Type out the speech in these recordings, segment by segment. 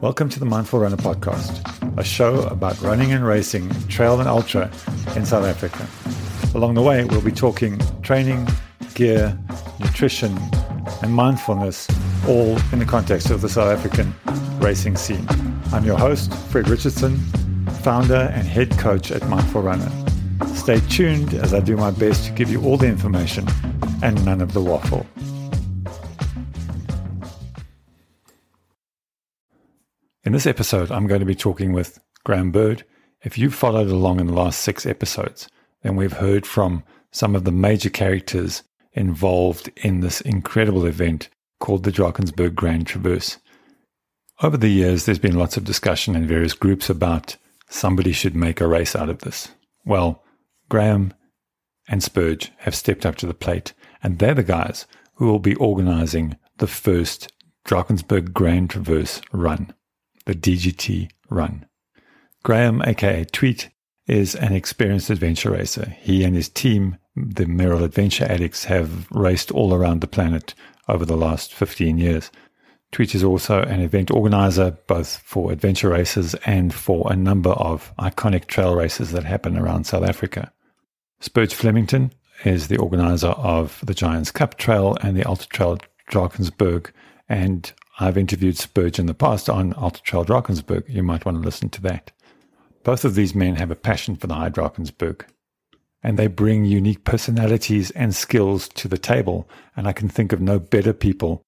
Welcome to the Mindful Runner podcast, a show about running and racing, trail and ultra in South Africa. Along the way, we'll be talking training, gear, nutrition, and mindfulness, all in the context of the South African racing scene. I'm your host, Fred Richardson, founder and head coach at Mindful Runner. Stay tuned as I do my best to give you all the information and none of the waffle. In this episode, I'm going to be talking with Graham Bird. If you've followed along in the last six episodes, then we've heard from some of the major characters involved in this incredible event called the Drakensberg Grand Traverse. Over the years, there's been lots of discussion in various groups about somebody should make a race out of this. Well, Graham and Spurge have stepped up to the plate, and they're the guys who will be organizing the first Drakensberg Grand Traverse run the DGT Run. Graham, aka Tweet, is an experienced adventure racer. He and his team, the Merrell Adventure Addicts, have raced all around the planet over the last 15 years. Tweet is also an event organizer, both for adventure races and for a number of iconic trail races that happen around South Africa. Spurge Flemington is the organizer of the Giants Cup Trail and the Ultra Trail Drakensberg, and I've interviewed Spurge in the past on Ultra Trail Drakensberg. You might want to listen to that. Both of these men have a passion for the High Drakensberg, and they bring unique personalities and skills to the table. And I can think of no better people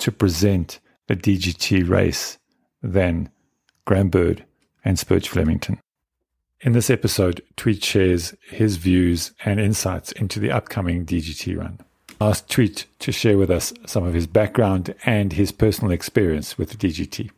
to present the DGT race than Graham Bird and Spurge Flemington. In this episode, Tweet shares his views and insights into the upcoming DGT run asked Tweet to share with us some of his background and his personal experience with the DGT.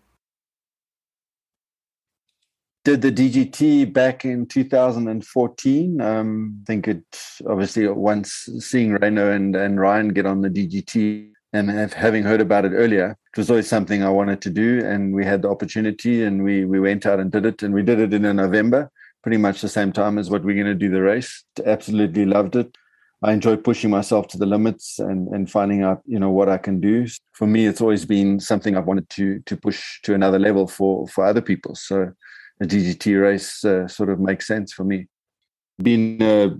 Did the DGT back in 2014. Um, I think it obviously once seeing Ryno and, and Ryan get on the DGT and have, having heard about it earlier, it was always something I wanted to do. And we had the opportunity and we, we went out and did it. And we did it in November, pretty much the same time as what we're going to do the race. Absolutely loved it. I enjoy pushing myself to the limits and, and finding out, you know, what I can do. For me, it's always been something I've wanted to to push to another level for for other people. So a DGT race uh, sort of makes sense for me. Been uh,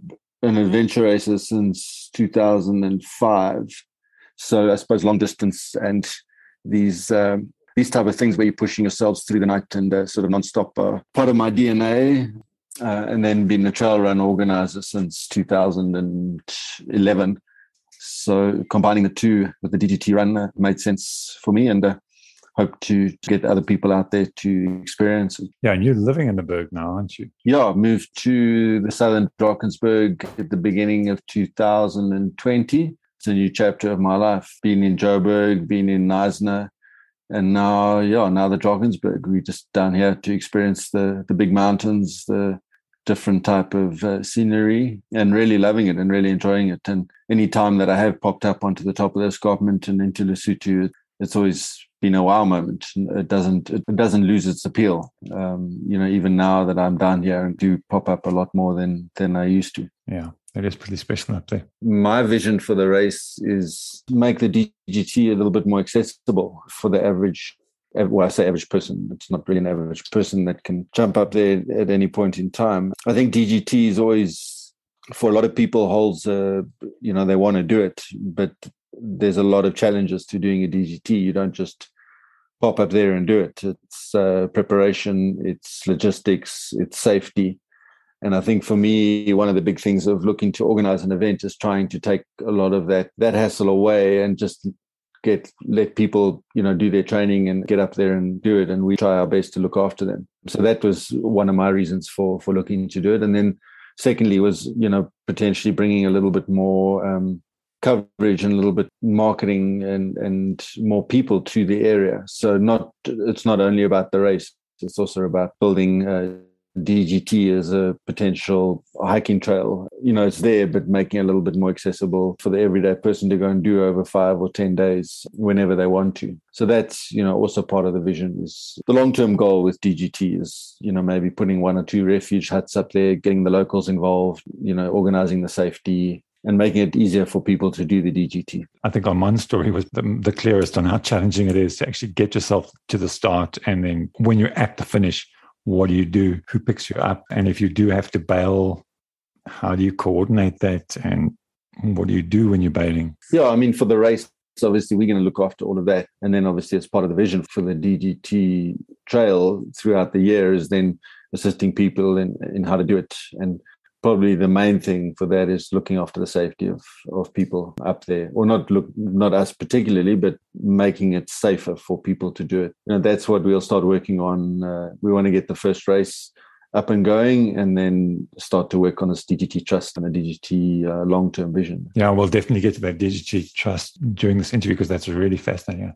an adventure racer since 2005, so I suppose long distance and these um, these type of things where you're pushing yourselves through the night and uh, sort of nonstop are part of my DNA uh, and then been a trail run organizer since 2011. So combining the two with the DGT run uh, made sense for me, and uh, hope to, to, get other people out there to experience it. Yeah, and you're living in the Berg now, aren't you? Yeah, I moved to the southern Drakensberg at the beginning of 2020. It's a new chapter of my life. Been in Joburg, been in Knysna, and now, yeah, now the Drakensberg. We're just down here to experience the the big mountains, the different type of uh, scenery and really loving it and really enjoying it. And any time that I have popped up onto the top of the escarpment and into Lesotho, it's always been a wow moment. It doesn't it doesn't lose its appeal. Um, you know, even now that I'm down here and do pop up a lot more than than I used to. Yeah. It is pretty special up there. My vision for the race is make the DGT a little bit more accessible for the average well, I say average person, it's not really an average person that can jump up there at any point in time. I think DGT is always, for a lot of people, holds, uh, you know, they want to do it, but there's a lot of challenges to doing a DGT. You don't just pop up there and do it. It's uh, preparation, it's logistics, it's safety. And I think for me, one of the big things of looking to organize an event is trying to take a lot of that that hassle away and just get let people you know do their training and get up there and do it and we try our best to look after them. So that was one of my reasons for for looking to do it. And then secondly was you know potentially bringing a little bit more um, coverage and a little bit marketing and and more people to the area. So not it's not only about the race it's also about building uh, DGT as a potential hiking trail. You know, it's there, but making it a little bit more accessible for the everyday person to go and do over five or 10 days whenever they want to. So that's, you know, also part of the vision is the long term goal with DGT is, you know, maybe putting one or two refuge huts up there, getting the locals involved, you know, organizing the safety, and making it easier for people to do the DGT. I think Armand's story was the, the clearest on how challenging it is to actually get yourself to the start. And then when you're at the finish, what do you do? Who picks you up? And if you do have to bail, how do you coordinate that? And what do you do when you're bailing? Yeah, I mean, for the race, obviously we're going to look after all of that. And then obviously as part of the vision for the DGT trail throughout the year is then assisting people in, in how to do it. And probably the main thing for that is looking after the safety of, of people up there. Or not look not us particularly but making it safer for people to do it. You know that's what we'll start working on uh, we want to get the first race up and going and then start to work on this DGT trust and the DGT uh, long term vision. Yeah, we'll definitely get to that DGT trust during this interview because that's really fascinating.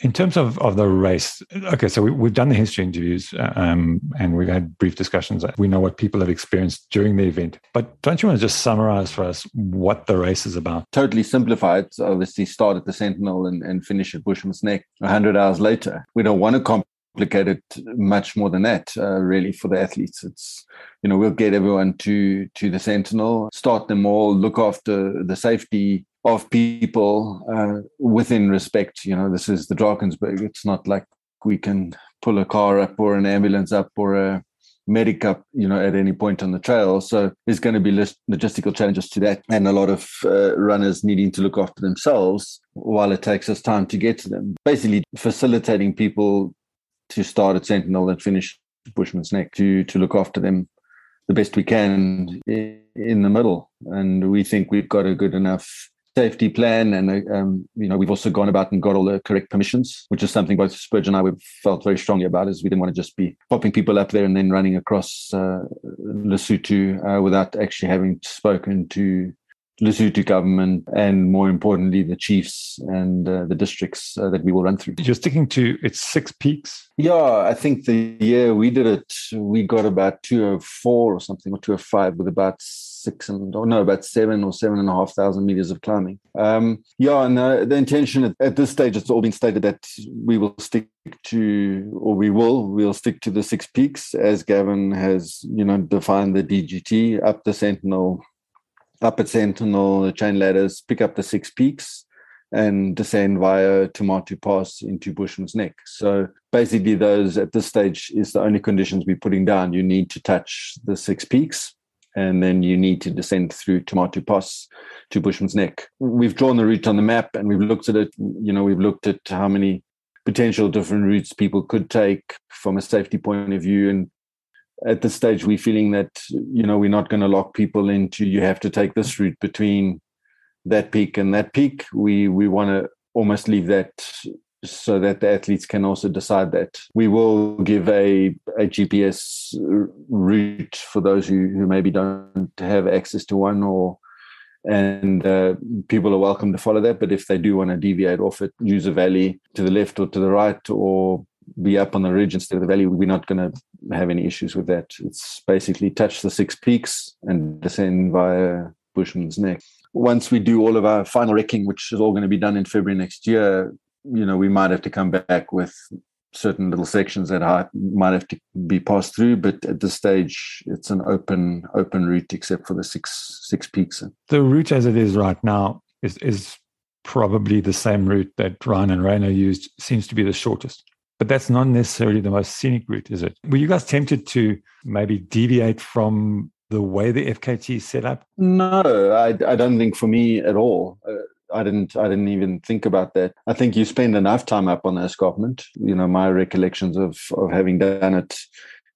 In terms of, of the race, okay, so we, have done the history interviews um, and we've had brief discussions. We know what people have experienced during the event. But don't you want to just summarize for us what the race is about? Totally simplified. Obviously, start at the Sentinel and, and finish at Bushman's Nek 100 hours later. We don't want to comp- complicated much more than that uh, really for the athletes. It's you know we'll get everyone to to the sentinel start them all look after the safety of people uh, within respect. You know this is the drakensberg. It's not like we can pull a car up or an ambulance up or a medic up you know at any point on the trail. So there's going to be logistical challenges to that and a lot of uh, runners needing to look after themselves while it takes us time to get to them. Basically facilitating people to start at Sentinel and finish Bushman's Nek to to look after them the best we can in the middle. And we think we've got a good enough safety plan, and um, you know we've also gone about and got all the correct permissions, which is something both Spurgeon and I felt very strongly about. Is we didn't want to just be popping people up there and then running across uh, Lesotho uh, without actually having spoken to Lesotho government and more importantly the chiefs and uh, the districts uh, that we will run through. You're sticking to its six peaks. Yeah, I think the year we did it, we got about two or four or something, or two or five with about six and or no, about seven or seven and a half thousand meters of climbing. Um, yeah, and uh, the intention at, at this stage, it's all been stated that we will stick to, or we will, we'll stick to the six peaks as Gavin has, you know, defined the DGT up the Sentinel up at Sentinel, the chain ladders, pick up the six peaks and descend via Thamathu Pass into Bushman's Nek. So basically, those at this stage is the only conditions we're putting down. You need to touch the six peaks and then you need to descend through Thamathu Pass to Bushman's Nek. We've drawn the route on the map and we've looked at it. You know, we've looked at how many potential different routes people could take from a safety point of view and at this stage we're feeling that you know we're not going to lock people into you have to take this route between that peak and that peak. We we want to almost leave that so that the athletes can also decide that. We will give a, a gps route for those who, who maybe don't have access to one or and uh, people are welcome to follow that. But if they do want to deviate off it use a valley to the left or to the right or be up on the ridge instead of the valley, we're not going to have any issues with that. It's basically touch the six peaks and descend via Bushman's Nek. Once we do all of our final wrecking, which is all going to be done in February next year, you know, we might have to come back with certain little sections that might have to be passed through. But at this stage, it's an open open route except for the six six peaks. The route as it is right now is is probably the same route that Ryan and Ryno used. Seems to be the shortest. But that's not necessarily the most scenic route, is it? Were you guys tempted to maybe deviate from the way the FKT is set up? No, I, I don't think for me at all. Uh, I didn't. I didn't even think about that. I think you spend enough time up on the escarpment. You know, my recollections of of having done it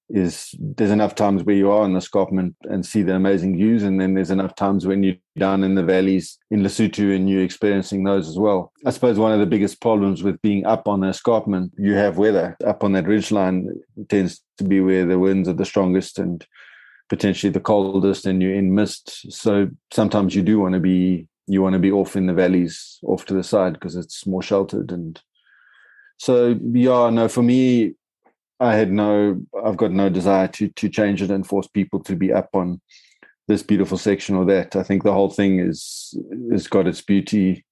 is there's enough times where you are on the escarpment and see the amazing views, and then there's enough times when you're down in the valleys in Lesotho and you're experiencing those as well. I suppose one of the biggest problems with being up on the escarpment, you have weather up on that ridge line tends to be where the winds are the strongest and potentially the coldest, and you're in mist. So sometimes you do want to be you want to be off in the valleys, off to the side because it's more sheltered and. So yeah, no, for me, I had no, I've got no desire to to change it and force people to be up on this beautiful section or that. I think the whole thing is has got its beauty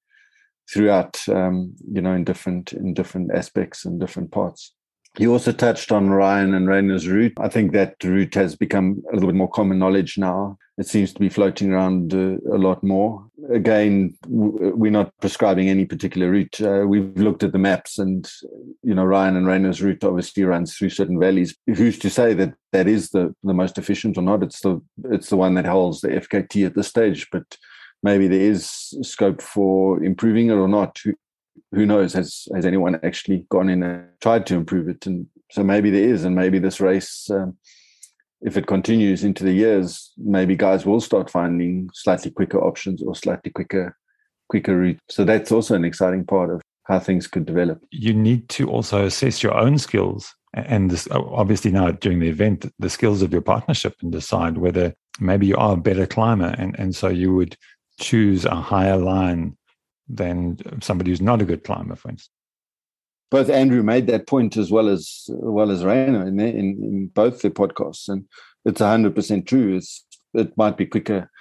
throughout, um, you know, in different in different aspects and different parts. You also touched on Ryan and Ryno's route. I think that route has become a little bit more common knowledge now. It seems to be floating around uh, a lot more. Again, we're not prescribing any particular route. Uh, we've looked at the maps, and you know Ryan and Ryno's route obviously runs through certain valleys. Who's to say that that is the, the most efficient or not? It's the it's the one that holds the FKT at this stage, but maybe there is scope for improving it or not. Who knows? Has has anyone actually gone in and tried to improve it? And so maybe there is, and maybe this race, um, if it continues into the years, maybe guys will start finding slightly quicker options or slightly quicker quicker route. So that's also an exciting part of how things could develop. You need to also assess your own skills and this, obviously now during the event the skills of your partnership and decide whether maybe you are a better climber and, and so you would choose a higher line than somebody who's not a good climber, for instance. Both Andrew made that point as well as well as Ryno in, in, in both their podcasts, and it's hundred percent true. It's, it might be quicker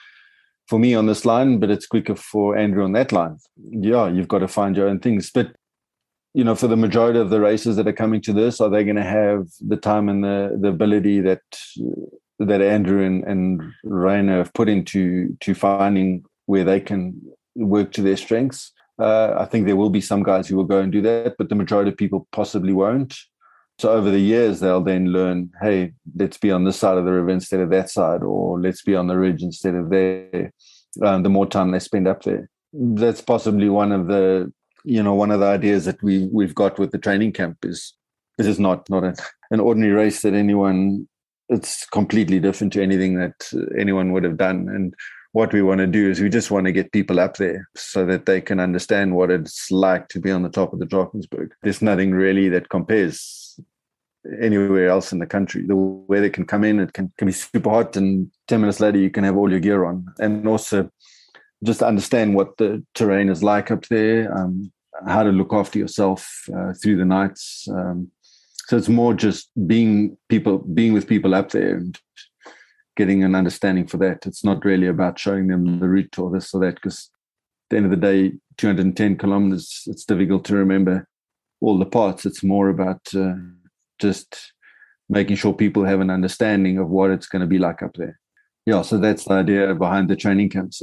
for me on this line, but it's quicker for Andrew on that line. Yeah, you've got to find your own things. But you know, for the majority of the races that are coming to this, are they going to have the time and the the ability that that Andrew and, and Ryno have put into to finding where they can work to their strengths. Uh, I think there will be some guys who will go and do that, but the majority of people possibly won't. So over the years, they'll then learn, hey, let's be on this side of the river instead of that side, or let's be on the ridge instead of there. Um, the more time they spend up there, that's possibly one of the, you know, one of the ideas that we we've got with the training camp is this is not not an, an ordinary race that anyone. It's completely different to anything that anyone would have done, and what we want to do is we just want to get people up there so that they can understand what it's like to be on the top of the Drakensberg. There's nothing really that compares anywhere else in the country. The way they can come in, it can, can be super hot, and 10 minutes later, you can have all your gear on. And also just understand what the terrain is like up there, um, how to look after yourself uh, through the nights. Um, so it's more just being people, being with people up there and getting an understanding for that. It's not really about showing them the route or this or that, because at the end of the day, 210 kilometers, it's difficult to remember all the parts. It's more about uh, just making sure people have an understanding of what it's going to be like up there. Yeah, so that's the idea behind the training camps.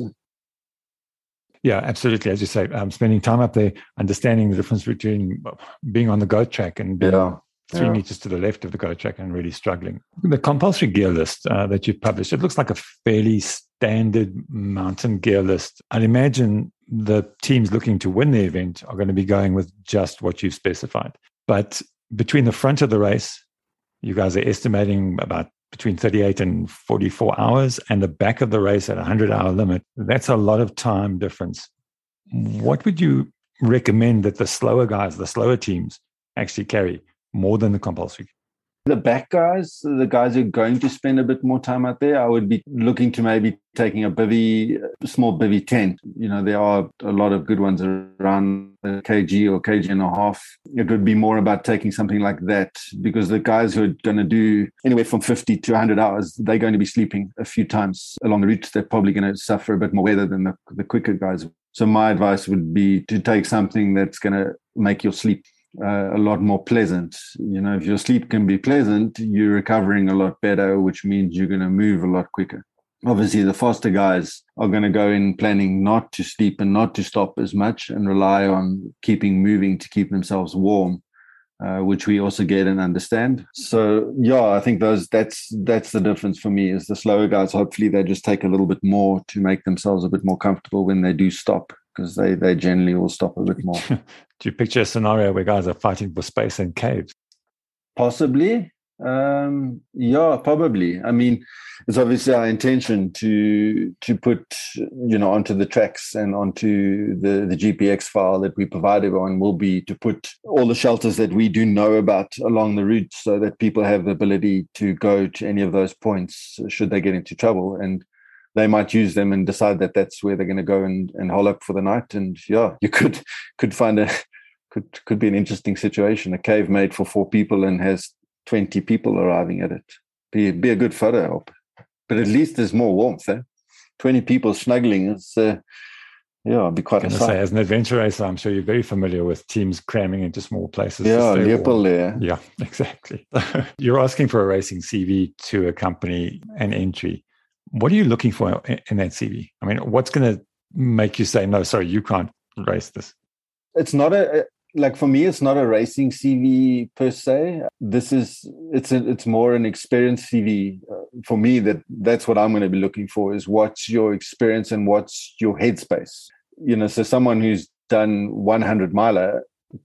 Yeah, absolutely. As you say, um, spending time up there, understanding the difference between being on the goat track and being yeah three yeah. meters to the left of the go track and really struggling. The compulsory gear list uh, that you've published, it looks like a fairly standard mountain gear list. I'd imagine the teams looking to win the event are going to be going with just what you've specified. But between the front of the race, you guys are estimating about between 38 and 44 hours, and the back of the race at a 100 hour limit. That's a lot of time difference. What would you recommend that the slower guys, the slower teams, actually carry? More than the compulsory? The back guys, the guys who are going to spend a bit more time out there, I would be looking to maybe taking a bivy, small bivy tent. You know, there are a lot of good ones around a kg or kg and a half. It would be more about taking something like that because the guys who are going to do anywhere from 50 to 100 hours, they're going to be sleeping a few times along the route. They're probably going to suffer a bit more weather than the, the quicker guys. So my advice would be to take something that's going to make your sleep uh, a lot more pleasant. You know, if your sleep can be pleasant, you're recovering a lot better, which means you're going to move a lot quicker. Obviously, the faster guys are going to go in planning not to sleep and not to stop as much and rely on keeping moving to keep themselves warm. Uh, which we also get and understand. So yeah, I think those that's that's the difference for me is the slower guys. Hopefully, they just take a little bit more to make themselves a bit more comfortable when they do stop because they they generally will stop a bit more. Do you picture a scenario where guys are fighting for space in caves? Possibly. Um, yeah, probably. I mean, it's obviously our intention to to put you know onto the tracks and onto the the GPX file that we provide everyone will be to put all the shelters that we do know about along the route, so that people have the ability to go to any of those points should they get into trouble and they might use them and decide that that's where they're going to go and, and hole up for the night. And yeah, you could could find a could could be an interesting situation. A cave made for four people and has twenty people arriving at it. Be be a good photo op. But at least there's more warmth. Eh? Twenty people snuggling is uh, Yeah, it'd be quite I a say, as an adventure racer, I'm sure you're very familiar with teams cramming into small places. Yeah, Leopold there. Yeah, exactly. you're asking for a racing CV to accompany an entry. What are you looking for in that CV? I mean, what's going to make you say, no, sorry, you can't race this? It's not a, like for me it's not a racing cv per se. This is it's a, it's more an experience cv uh, for me that that's what i'm going to be looking for is what's your experience and what's your headspace. You know so someone who's done 100 miler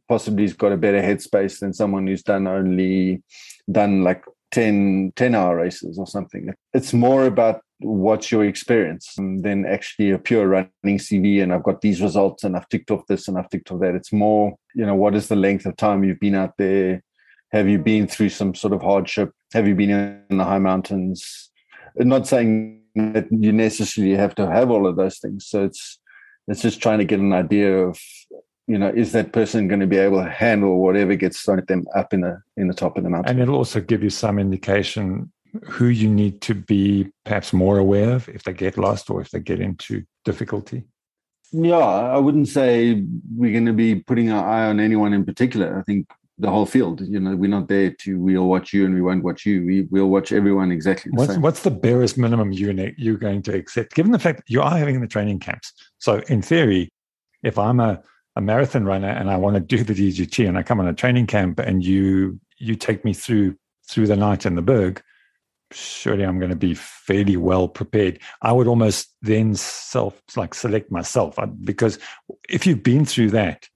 possibly has got a better headspace than someone who's done only done like 10 10 hour races or something. It's more about what's your experience? And then actually a pure running cv and i've got these results and i've ticked off this and i've ticked off that. It's more you know what is the length of time you've been out there? Have you been through some sort of hardship? Have you been in the high mountains? Not saying that you necessarily have to have all of those things. So it's it's just trying to get an idea of you know is that person going to be able to handle whatever gets thrown at them up in the in the top of the mountain? And it'll also give you some indication who you need to be perhaps more aware of if they get lost or if they get into difficulty? Yeah, I wouldn't say we're going to be putting our eye on anyone in particular. I think the whole field. You know, we're not there to we'll watch you and we won't watch you. We we'll watch everyone exactly the what's, same. What's the barest minimum unit you're going to accept, given the fact that you are having the training camps? So in theory, if I'm a, a marathon runner and I want to do the DGT and I come on a training camp and you you take me through through the night in the berg, surely I'm going to be fairly well prepared. I would almost then self like select myself because if you've been through that,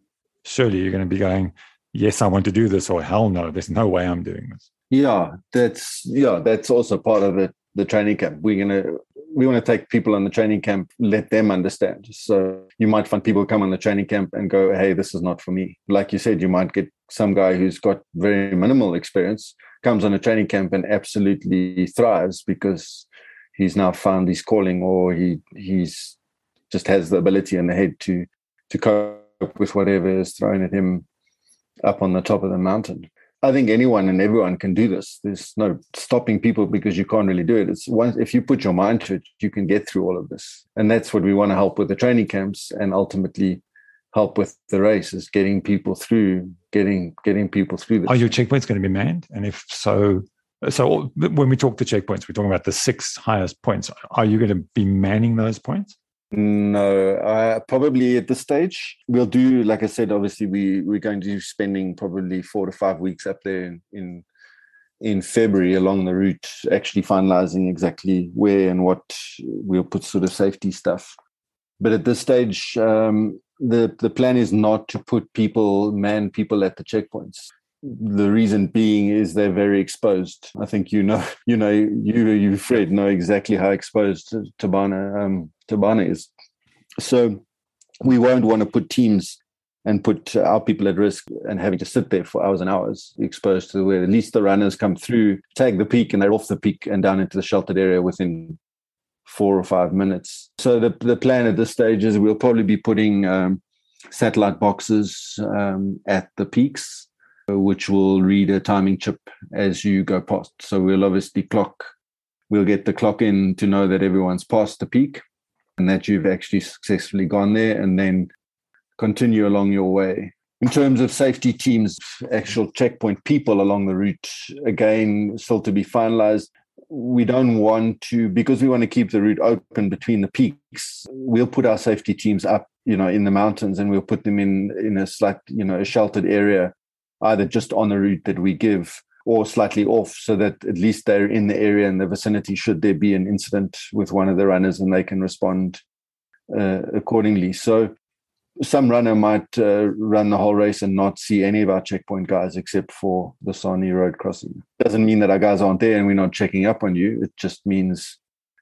surely you're going to be going, yes, I want to do this, or hell no, there's no way I'm doing this. Yeah, that's yeah, that's also part of it. the training camp. We're gonna we want to take people on the training camp, let them understand. So you might find people come on the training camp and go, "Hey, this is not for me." Like you said, you might get some guy who's got very minimal experience comes on a training camp and absolutely thrives because he's now found his calling or he he's just has the ability in the head to to cope with whatever is thrown at him up on the top of the mountain. I think anyone and everyone can do this. There's no stopping people because you can't really do it. It's once if you put your mind to it, you can get through all of this. And that's what we want to help with the training camps and ultimately help with the race is getting people through, getting getting people through this. Are your checkpoints going to be manned? And if so, so when we talk to checkpoints, we're talking about the six highest points. Are you going to be manning those points? No, uh, probably at this stage we'll do. Like I said, obviously we we're going to be spending probably four to five weeks up there in, in in February along the route, actually finalizing exactly where and what we'll put sort of safety stuff. But at this stage, um, the the plan is not to put people man people at the checkpoints. The reason being is they're very exposed. I think you know you know you you fred know exactly how exposed Thabana um Thabana is. So we won't want to put teams and put our people at risk and having to sit there for hours and hours exposed to where at least the runners come through tag the peak and they're off the peak and down into the sheltered area within four or five minutes. So the the plan at this stage is we'll probably be putting um, satellite boxes um, at the peaks, which will read a timing chip as you go past. So we'll obviously clock. We'll get the clock in to know that everyone's past the peak and that you've actually successfully gone there, and then continue along your way. In terms of safety teams, actual checkpoint people along the route, again, still to be finalized we don't want to because we want to keep the route open between the peaks we'll put our safety teams up you know in the mountains and we'll put them in in a slight you know a sheltered area either just on the route that we give or slightly off so that at least they're in the area in the vicinity should there be an incident with one of the runners and they can respond uh, accordingly. So some runner might uh, run the whole race and not see any of our checkpoint guys except for the Sani road crossing. Doesn't mean that our guys aren't there and we're not checking up on you. It just means,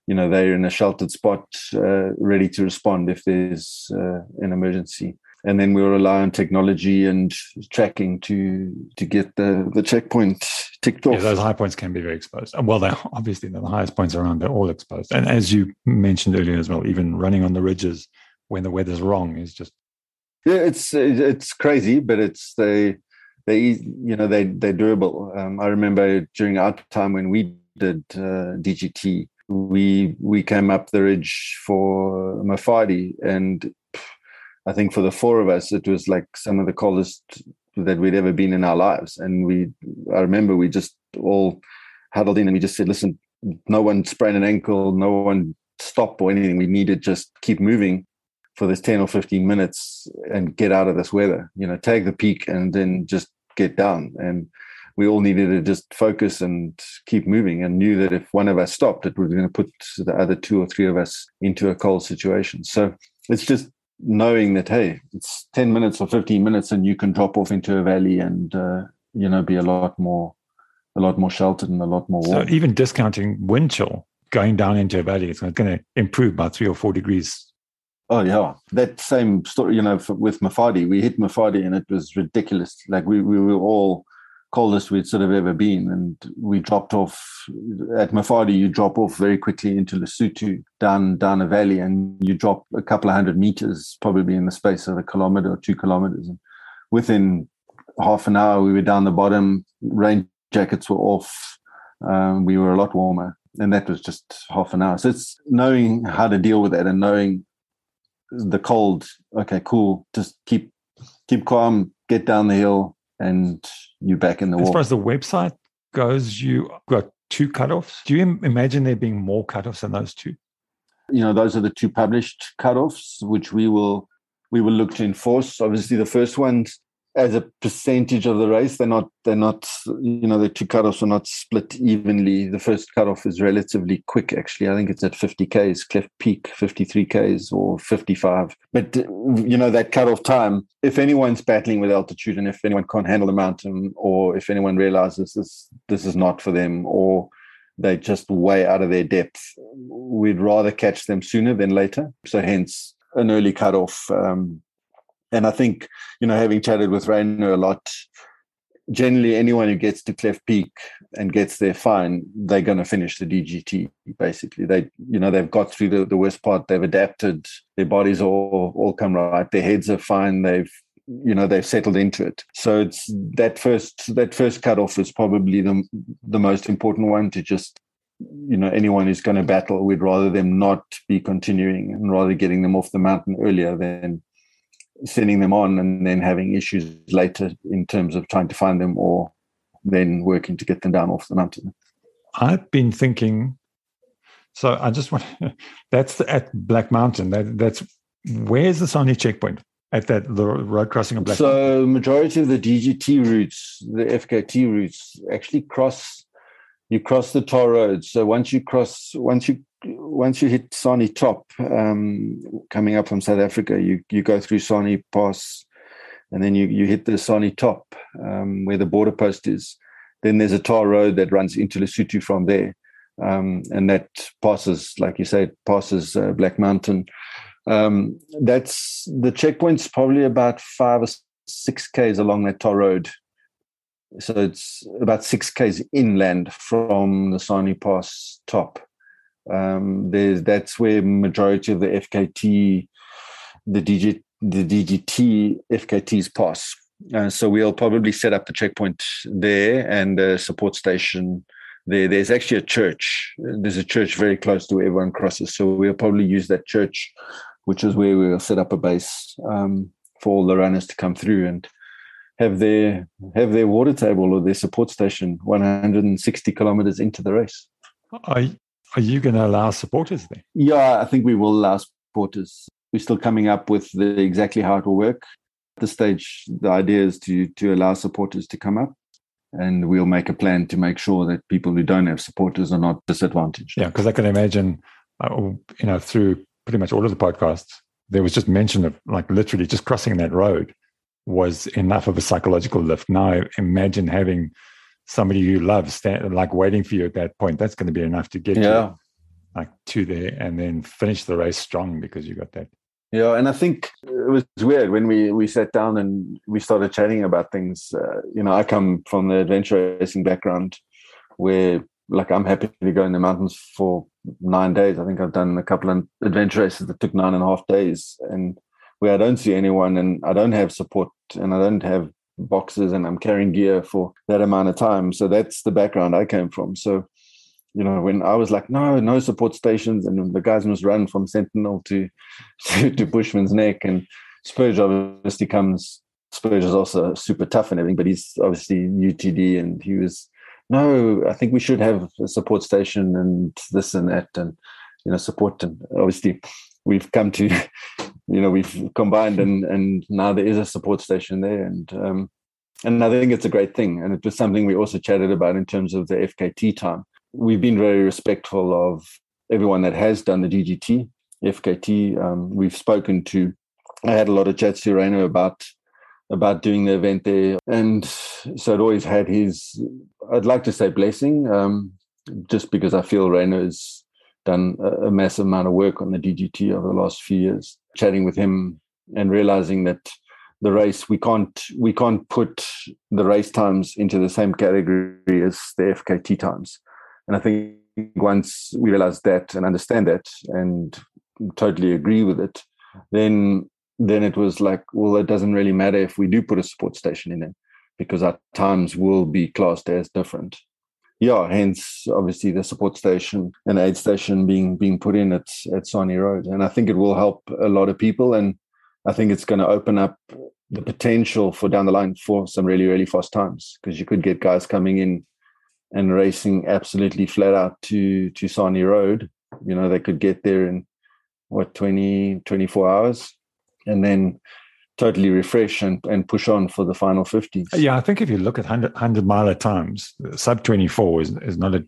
you know, they're in a sheltered spot, uh, ready to respond if there's uh, an emergency. And then we'll rely on technology and tracking to to get the the checkpoint ticked off. Yeah, those high points can be very exposed. Well, they're obviously the highest points around. They're all exposed. And as you mentioned earlier as well, even running on the ridges when the weather's wrong is just it's it's crazy, but it's they they you know they they're durable. Um, I remember during our time when we did uh, DGT, we we came up the ridge for Mafadi, and I think for the four of us, it was like some of the coldest that we'd ever been in our lives. And we, I remember we just all huddled in and we just said, "Listen, no one sprained an ankle, no one stop or anything. We need to just keep moving." For this 10 or 15 minutes and get out of this weather you know tag the peak and then just get down and we all needed to just focus and keep moving and knew that if one of us stopped it was going to put the other two or three of us into a cold situation so it's just knowing that hey it's 10 minutes or 15 minutes and you can drop off into a valley and uh, you know be a lot more a lot more sheltered and a lot more warm. So even discounting wind chill going down into a valley, it's going to improve by three or four degrees Oh yeah, that same story. You know, for, with Mafadi, we hit Mafadi, and it was ridiculous. Like we we were all coldest we'd sort of ever been, and we dropped off at Mafadi. You drop off very quickly into Lesotho, down down a valley, and you drop a couple of hundred meters, probably in the space of a kilometer or two kilometers. And within half an hour, we were down the bottom. Rain jackets were off. Um, we were a lot warmer, and that was just half an hour. So it's knowing how to deal with that and knowing the cold okay cool just keep keep calm get down the hill and you're back in the world. as far as the website goes you got two cutoffs. Do you imagine there being more cutoffs than those two? You know those are the two published cutoffs which we will we will look to enforce. Obviously the first ones as a percentage of the race. They're not, they're not, you know, the two cutoffs are not split evenly. The first cutoff is relatively quick, actually. I think it's at 50 Ks, Cleft Peak, 53 Ks or 55. But, you know, that cutoff time, if anyone's battling with altitude and if anyone can't handle the mountain or if anyone realizes this, this is not for them or they're just way out of their depth, we'd rather catch them sooner than later. So hence an early cutoff um, and I think, you know, having chatted with Ryno a lot, generally anyone who gets to Cleft Peak and gets there fine, they're going to finish the DGT. Basically, they, you know, they've got through the, the worst part. They've adapted. Their bodies all all come right. Their heads are fine. They've you know they've settled into it so it's that first that first cutoff is probably the the most important one to just you know anyone who's going to battle we'd rather them not be continuing and rather getting them off the mountain earlier than sending them on and then having issues later in terms of trying to find them or then working to get them down off the mountain. I've been thinking. So I just want that's at Black Mountain. That that's where's the SANI checkpoint at that the road crossing of Black. So Mountain? majority of the DGT routes, the FKT routes, actually cross. You cross the toll road. So once you cross, once you once you hit SANI Top, um, coming up from South Africa, you you go through SANI Pass, and then you you hit the SANI Top um, where the border post is. Then there's a tar road that runs into Lesotho from there, um, and that passes, like you say, passes uh, Black Mountain. Um, that's the checkpoint's probably about five or six k's along that tar road. So it's about six k's inland from the SANI Pass top um, there's that's where majority of the FKT, the DG, the DGT FKTs pass. Uh, so we'll probably set up the checkpoint there and a support station there. There's actually a church. There's a church very close to where everyone crosses. So we'll probably use that church, which is where we'll set up a base um, for all the runners to come through and have their have their water table or their support station 160 kilometers into the race. Are, are you going to allow supporters there? Yeah, I think we will allow supporters. We're still coming up with the exactly how it will work. At this stage, the idea is to to allow supporters to come up, and we'll make a plan to make sure that people who don't have supporters are not disadvantaged. Yeah, because I can imagine, uh, you know, through pretty much all of the podcasts, there was just mention of like literally just crossing that road was enough of a psychological lift. Now imagine having somebody you love stand, like waiting for you at that point that's going to be enough to get yeah. you like to there and then finish the race strong because you got that yeah and i think it was weird when we we sat down and we started chatting about things uh, you know i come from the adventure racing background where like i'm happy to go in the mountains for nine days i think i've done a couple of adventure races that took nine and a half days and where i don't see anyone and i don't have support and i don't have boxes and I'm carrying gear for that amount of time. So that's the background I came from. So you know, when I was like, no, no support stations, and the guys must run from Sentinel to to, Bushman's Nek, and Spurge obviously comes. Spurge is also super tough and everything, but he's obviously UTD, and he was no, I think we should have a support station and this and that, and you know, support. And obviously, we've come to, you know, we've combined, and and now there is a support station there, and um, and I think it's a great thing. And it was something we also chatted about in terms of the FKT time. We've been very respectful of everyone that has done the DGT, FKT. Um, we've spoken to, I had a lot of chats to Ryno about about doing the event there. And so it always had his, I'd like to say blessing, um, just because I feel Ryno's done a, a massive amount of work on the DGT over the last few years. Chatting with him and realizing that the race we can't we can't put the race times into the same category as the FKT times, and I think once we realize that and understand that and totally agree with it, then then it was like, well, it doesn't really matter if we do put a support station in it because our times will be classed as different. Yeah, hence obviously the support station and aid station being being put in at at Sani Road, and I think it will help a lot of people, and I think it's going to open up the potential for down the line for some really really fast times because you could get guys coming in and racing absolutely flat out to to Sani Road. You know, they could get there in what 20 24 hours and then totally refresh and, and push on for the final 50s. Yeah, I think if you look at 100, 100 mile times, sub 24 is, is not a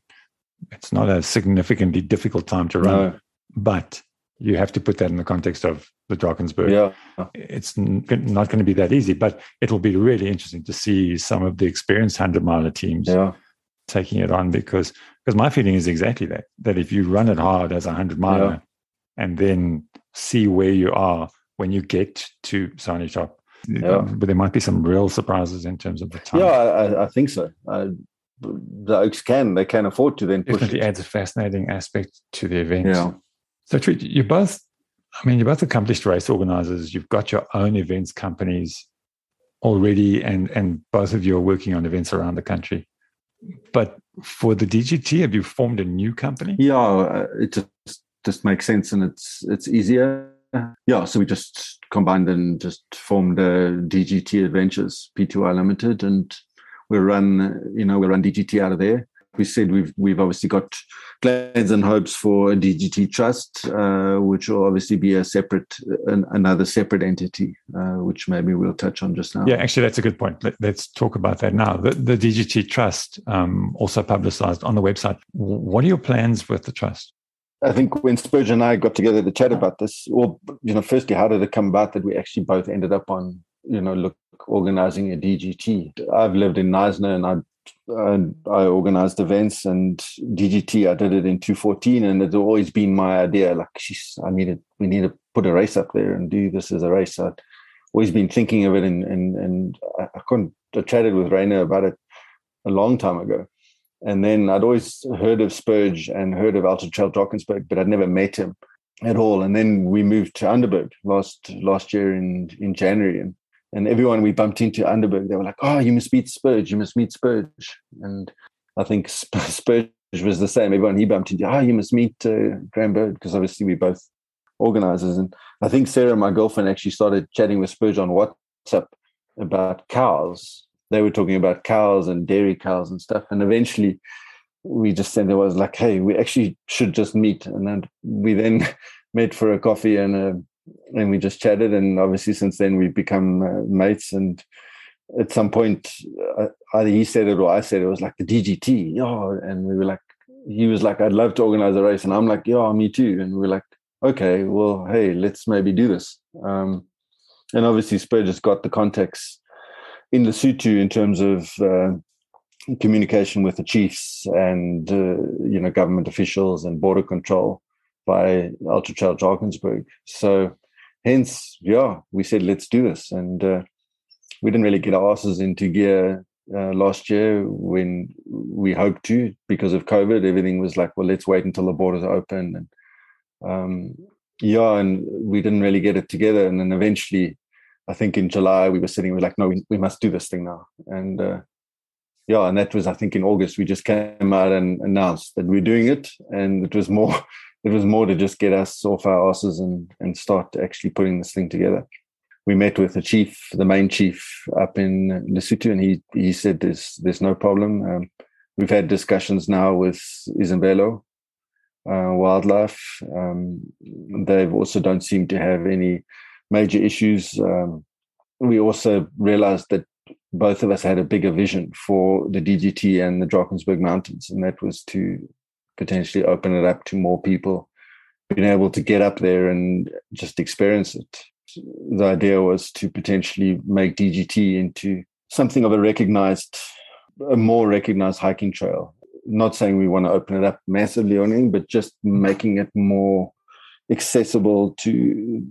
it's not a significantly difficult time to run, no. but you have to put that in the context of the Drakensberg. Yeah. It's not going to be that easy, but it'll be really interesting to see some of the experienced 100 mile teams yeah. taking it on because because my feeling is exactly that that if you run it hard as a 100 miler yeah. and then see where you are when you get to Sani Top. Yeah. But there might be some real surprises in terms of the time. Yeah, I, I think so. Uh, the Oaks can, they can afford to then push Definitely it. adds a fascinating aspect to the event. Yeah. So, Tweet, you're both, I mean, you're both accomplished race organizers. You've got your own events companies already, and, and both of you are working on events around the country. But for the DGT, have you formed a new company? Yeah, uh, it just, just makes sense and it's it's easier yeah, so we just combined and just formed a DGT Adventures P2I Limited, and we run, you know, we run DGT out of there. We said we've we've obviously got plans and hopes for a DGT Trust, uh, which will obviously be a separate, an, another separate entity, uh, which maybe we'll touch on just now. Yeah, actually, that's a good point. Let, us talk about that now. The, the DGT Trust, um, also publicized on the website. What are your plans with the trust? I think when Spurge and I got together to chat about this, well, you know, firstly, how did it come about that we actually both ended up on, you know, look organizing a DGT? I've lived in Knysna and I I organized events and DGT. I did it in 2014, and it's always been my idea. Like, geez, I needed we need to put a race up there and do this as a race. I'd always been thinking of it, and and and I couldn't. I chatted with Ryno about it a long time ago, and then I'd always heard of Spurge and heard of Ultra Trail Drakensberg, but I'd never met him at all. And then we moved to Underberg last last year in in January, and and everyone we bumped into Underberg, they were like, "Oh, you must meet Spurge. You must meet Spurge." And I think Spurge was the same. Everyone he bumped into, "Oh, you must meet uh, Graham Bird," because obviously we both organizers. And I think Sarah, my girlfriend, actually started chatting with Spurge on WhatsApp about cows they were talking about cows and dairy cows and stuff. And eventually we just said there was like, hey, we actually should just meet. And then we then met for a coffee and uh, and we just chatted. And obviously since then we've become uh, mates. And at some point, uh, either he said it or I said it, it was like the DGT. Yeah. And we were like, he was like, I'd love to organize a race. And I'm like, yeah, me too. And we are like, okay, well, hey, let's maybe do this. Um, and obviously Spur just got the context in Lesotho in terms of uh, communication with the chiefs and uh, you know government officials and border control by Ultra Trail Drakensberg. So hence, yeah, we said let's do this, and uh, we didn't really get our asses into gear uh, last year when we hoped to because of COVID. Everything was like, well, let's wait until the borders open, and um, yeah, and we didn't really get it together, and then eventually I think in July we were sitting, we were like, no, we, we must do this thing now. And uh, yeah, and that was I think in August we just came out and announced that we're doing it, and it was more it was more to just get us off our asses and and start actually putting this thing together. We met with the chief, the main chief up in Lesotho, and he he said there's there's no problem. Um, we've had discussions now with Ezemvelo uh, Wildlife. Um, they also don't seem to have any major issues. Um, we also realized that both of us had a bigger vision for the DGT and the Drakensberg Mountains, and that was to potentially open it up to more people being able to get up there and just experience it. The idea was to potentially make DGT into something of a recognized, a more recognized hiking trail. Not saying we want to open it up massively or anything, but just making it more accessible to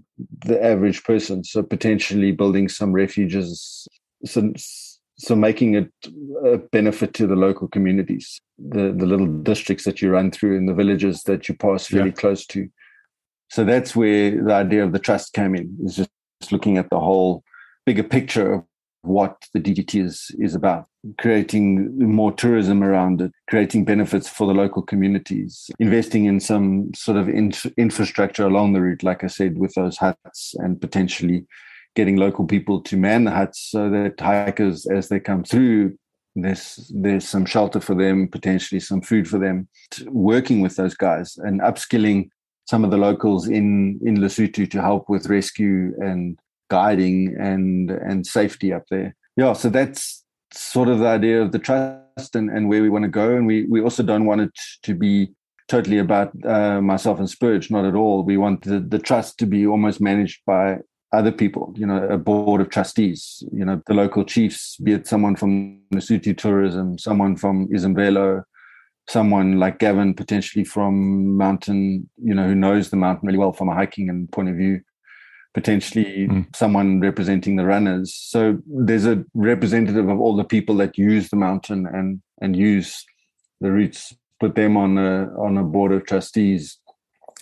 the average person. So potentially building some refuges, so, so making it a benefit to the local communities, the, the little districts that you run through and the villages that you pass fairly yeah. close to. So that's where the idea of the trust came in, is just looking at the whole bigger picture of what the DGT is, is about creating more tourism around it, creating benefits for the local communities, investing in some sort of in- infrastructure along the route, like I said, with those huts and potentially getting local people to man the huts so that hikers, as they come through, there's there's some shelter for them, potentially some food for them. Working with those guys and upskilling some of the locals in in Lesotho to help with rescue and guiding and and safety up there. Yeah, so that's sort of the idea of the trust and, and where we want to go. And we we also don't want it to be totally about uh, myself and Spurge, not at all. We want the, the trust to be almost managed by other people, you know, a board of trustees, you know, the local chiefs, be it someone from Lesotho Tourism, someone from Ezemvelo, someone like Gavin, potentially from Mountain, you know, who knows the mountain really well from a hiking and point of view, potentially mm. someone representing the runners. So there's a representative of all the people that use the mountain and and use the routes, put them on a on a board of trustees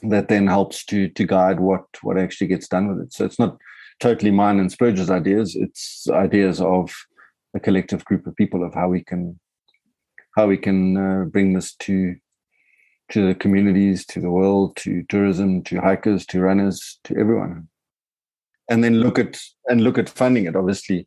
that then helps to to guide what what actually gets done with it. So it's not totally mine and Spurge's ideas. It's ideas of a collective group of people of how we can how we can uh, bring this to to the communities, to the world, to tourism, to hikers, to runners, to everyone. And then look at and look at funding it. Obviously,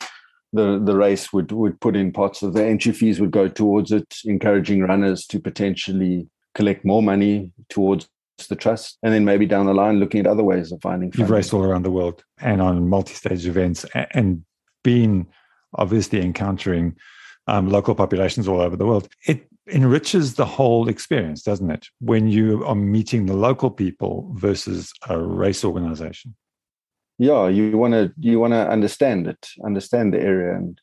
the the race would would put in parts of the entry fees would go towards it, encouraging runners to potentially collect more money towards the trust, and then maybe down the line looking at other ways of finding. Funding. You've raced all around the world and on multi-stage events, and been obviously encountering um, local populations all over the world. It enriches the whole experience, doesn't it? When you are meeting the local people versus a race organization. Yeah, you want to you want to understand it, understand the area, and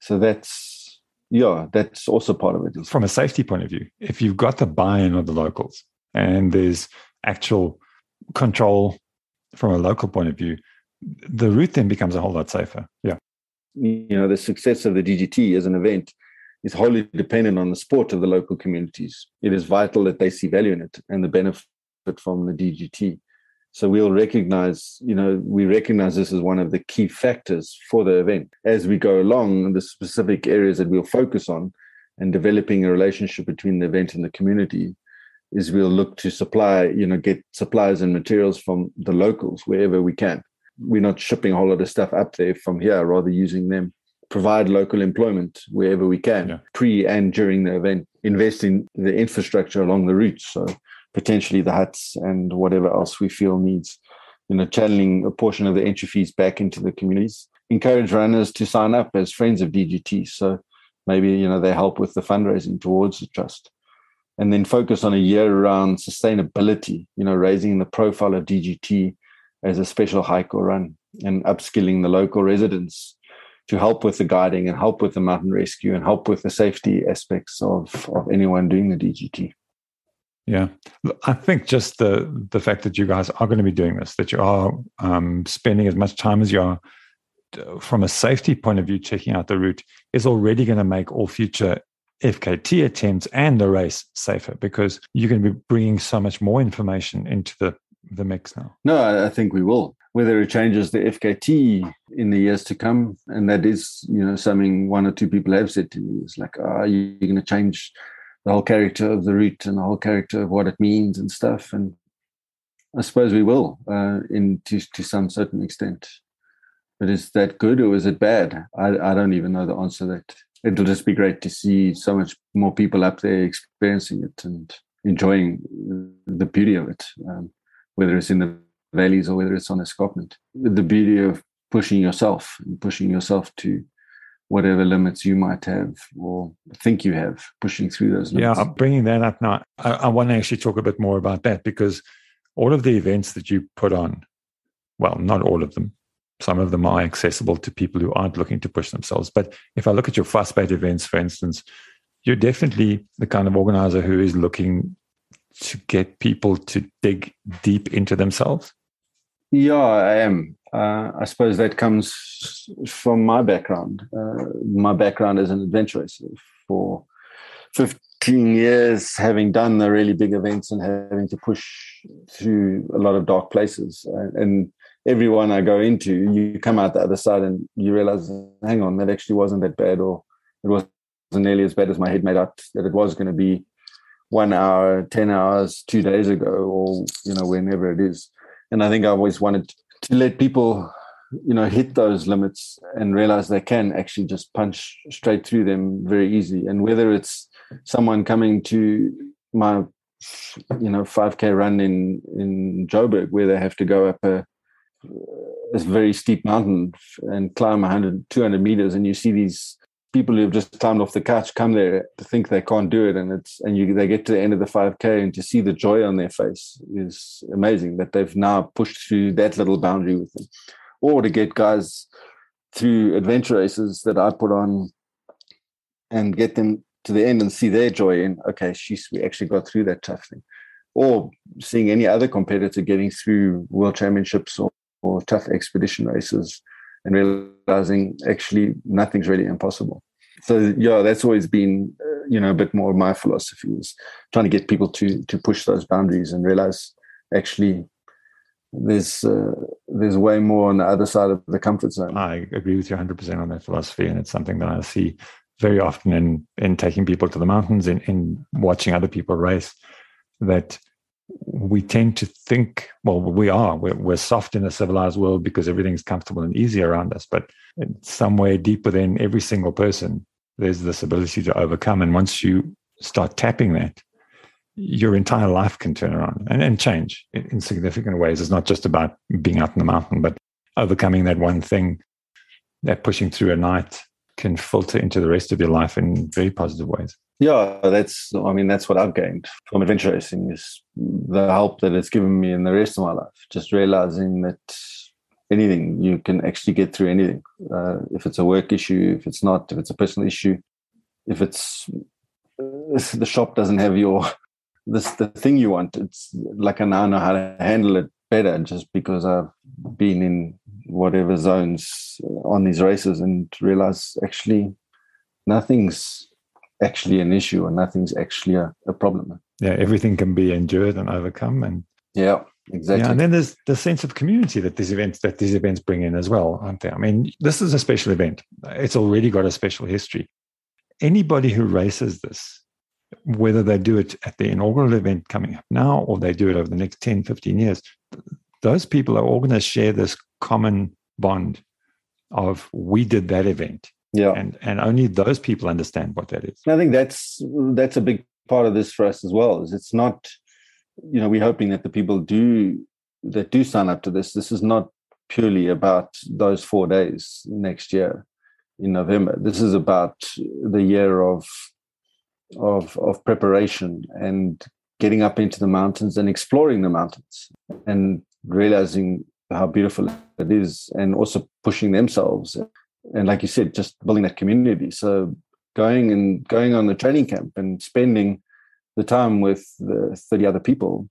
so that's yeah, that's also part of it. From a safety point of view, if you've got the buy-in of the locals, and there's actual control from a local point of view, the route then becomes a whole lot safer. Yeah. You know, the success of the DGT as an event is wholly dependent on the support of the local communities. It is vital that they see value in it and the benefit from the DGT. So we'll recognize, you know, we recognize this as one of the key factors for the event. As we go along, the specific areas that we'll focus on and developing a relationship between the event and the community is we'll look to supply, you know, get supplies and materials from the locals wherever we can. We're not shipping a whole lot of stuff up there from here, rather using them. Provide local employment wherever we can, yeah. pre and during the event. Invest in the infrastructure along the route. So potentially the huts and whatever else we feel needs, you know, channeling a portion of the entry fees back into the communities. Encourage runners to sign up as friends of DGT. So maybe, you know, they help with the fundraising towards the trust and then focus on a year around sustainability, you know, raising the profile of DGT as a special hike or run and upskilling the local residents to help with the guiding and help with the mountain rescue and help with the safety aspects of, of anyone doing the DGT. Yeah, I think just the the fact that you guys are going to be doing this, that you are um, spending as much time as you are from a safety point of view, checking out the route is already going to make all future FKT attempts and the race safer because you're going to be bringing so much more information into the the mix now? No, I think we will. Whether it changes the FKT in the years to come, and that is, you know, something one or two people have said to me is like, "Are oh, you going to change the whole character of the route and the whole character of what it means and stuff?" And I suppose we will, uh, in to, to some certain extent. But is that good or is it bad? I, I don't even know the answer that. It'll just be great to see so much more people up there experiencing it and enjoying the beauty of it, um, whether it's in the valleys or whether it's on escarpment. The beauty of pushing yourself and pushing yourself to whatever limits you might have or think you have, pushing through those limits. Yeah, I'm bringing that up now. I, I want to actually talk a bit more about that because all of the events that you put on, well, not all of them, some of them are accessible to people who aren't looking to push themselves. But if I look at your fastbait events, for instance, you're definitely the kind of organizer who is looking to get people to dig deep into themselves. Yeah, I am. Uh, I suppose that comes from my background. Uh, my background as an adventurer for 15 years, having done the really big events and having to push through a lot of dark places. and everyone I go into, you come out the other side and you realize, hang on, that actually wasn't that bad, or it wasn't nearly as bad as my head made out that it was going to be one hour, 10 hours, two days ago, or, you know, whenever it is. And I think I always wanted to let people, you know, hit those limits and realize they can actually just punch straight through them very easy. And whether it's someone coming to my you know 5k run in in Joburg where they have to go up a this very steep mountain and climb 100, 200 meters, and you see these people who have just climbed off the couch come there to think they can't do it, and it's and you they get to the end of the 5k and to see the joy on their face is amazing that they've now pushed through that little boundary with them, or to get guys through adventure races that I put on and get them to the end and see their joy in okay, she's we actually got through that tough thing. Or seeing any other competitor getting through world championships or or tough expedition races and realizing actually nothing's really impossible. So yeah, that's always been uh, you know a bit more of my philosophy is trying to get people to to push those boundaries and realize actually there's uh, there's way more on the other side of the comfort zone. I agree with you 100% on that philosophy, and it's something that I see very often in in taking people to the mountains in in watching other people race. That we tend to think, well, we are, we're, we're, soft in a civilized world because everything's comfortable and easy around us. But somewhere deep within every single person, there's this ability to overcome. And once you start tapping that, your entire life can turn around and, and change in, in significant ways. It's not just about being out in the mountain, but overcoming that one thing, that pushing through a night can filter into the rest of your life in very positive ways. Yeah, that's. I mean, that's what I've gained from adventure racing is the help that it's given me in the rest of my life. Just realizing that anything you can actually get through anything. Uh, if it's a work issue, if it's not, if it's a personal issue, if it's if the shop doesn't have your this the thing you want. It's like I now know how to handle it better just because I've been in whatever zones on these races and realize actually nothing's actually an issue and nothing's actually a, a problem. Yeah, everything can be endured and overcome. And yeah, exactly. Yeah, and then there's the sense of community that these events that these events bring in as well, aren't they? I mean, this is a special event. It's already got a special history. Anybody who races this, whether they do it at the inaugural event coming up now or they do it over the next 10, 15 years, those people are all going to share this common bond of we did that event yeah. And and only those people understand what that is. I think that's that's a big part of this for us as well is it's not you know we're hoping that the people do that do sign up to this this is not purely about those four days next year in november. This is about the year of of of preparation and getting up into the mountains and exploring the mountains and realizing how beautiful it is and also pushing themselves and like you said just building that community. So going and going on the training camp and spending the time with the 30 other people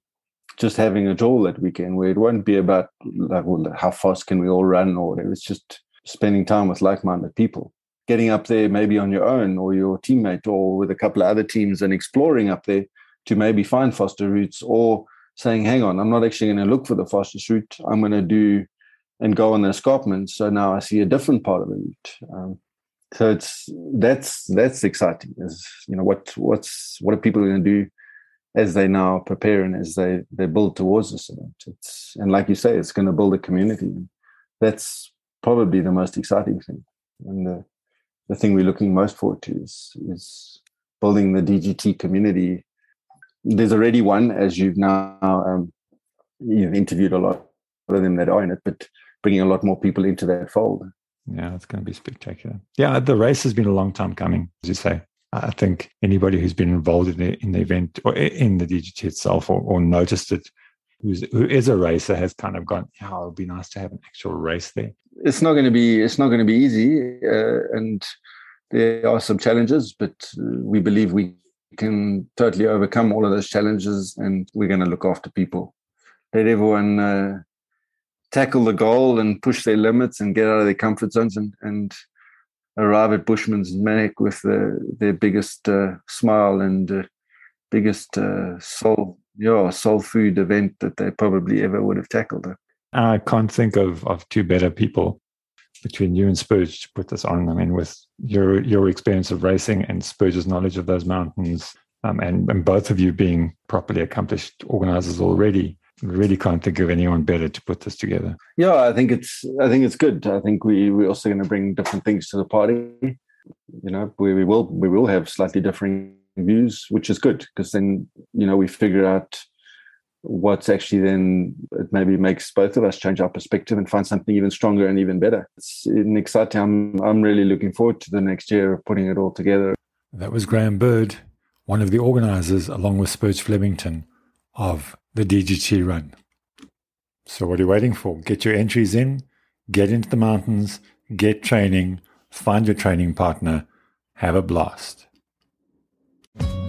just having a joel that weekend where it won't be about like well, how fast can we all run or whatever. It's just spending time with like-minded people. Getting up there maybe on your own or your teammate or with a couple of other teams and exploring up there to maybe find faster routes or saying, hang on, I'm not actually going to look for the fastest route. I'm going to do and go on the escarpment. So now I see a different part of the route. Um, so it's that's that's exciting. Is you know what what's what are people going to do as they now prepare and as they they build towards this event. It's and like you say, it's going to build a community. That's probably the most exciting thing, and the the thing we're looking most forward to is is building the DGT community. There's already one, as you've now um, you've interviewed a lot of them that are in it, but bringing a lot more people into that fold. Yeah, it's going to be spectacular. Yeah, the race has been a long time coming, as you say. I think anybody who's been involved in the, in the event or in the DGT itself or, or noticed it, who's, who is a racer, has kind of gone, yeah, it would be nice to have an actual race there. It's not going to be it's not going to be easy, uh, and there are some challenges, but uh, we believe we can totally overcome all of those challenges, and we're going to look after people. Let everyone uh, tackle the goal and push their limits and get out of their comfort zones and, and arrive at Bushman's Nek with the, their biggest uh, smile and uh, biggest uh, soul, yeah, soul food event that they probably ever would have tackled. I can't think of, of two better people between you and Spurge to put this on. I mean, with your your experience of racing and Spurge's knowledge of those mountains, um, and, and both of you being properly accomplished organizers already, really can't think of anyone better to put this together. Yeah, I think it's I think it's good. I think we we're also going to bring different things to the party. You know, we, we will we will have slightly differing views, which is good because then you know we figure out what's actually then it maybe makes both of us change our perspective and find something even stronger and even better. It's an exciting. I'm I'm really looking forward to the next year of putting it all together. That was Graham Bird, one of the organisers, along with Spurge Flemington, of the DGT run. So, what are you waiting for? Get your entries in, get into the mountains, get training, find your training partner, have a blast.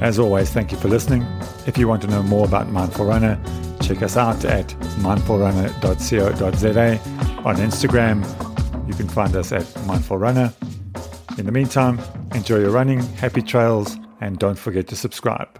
As always, thank you for listening. If you want to know more about Mindful Runner, check us out at mindfulrunner.co.za. On Instagram, you can find us at Mindful Runner. In the meantime, enjoy your running, happy trails, and don't forget to subscribe.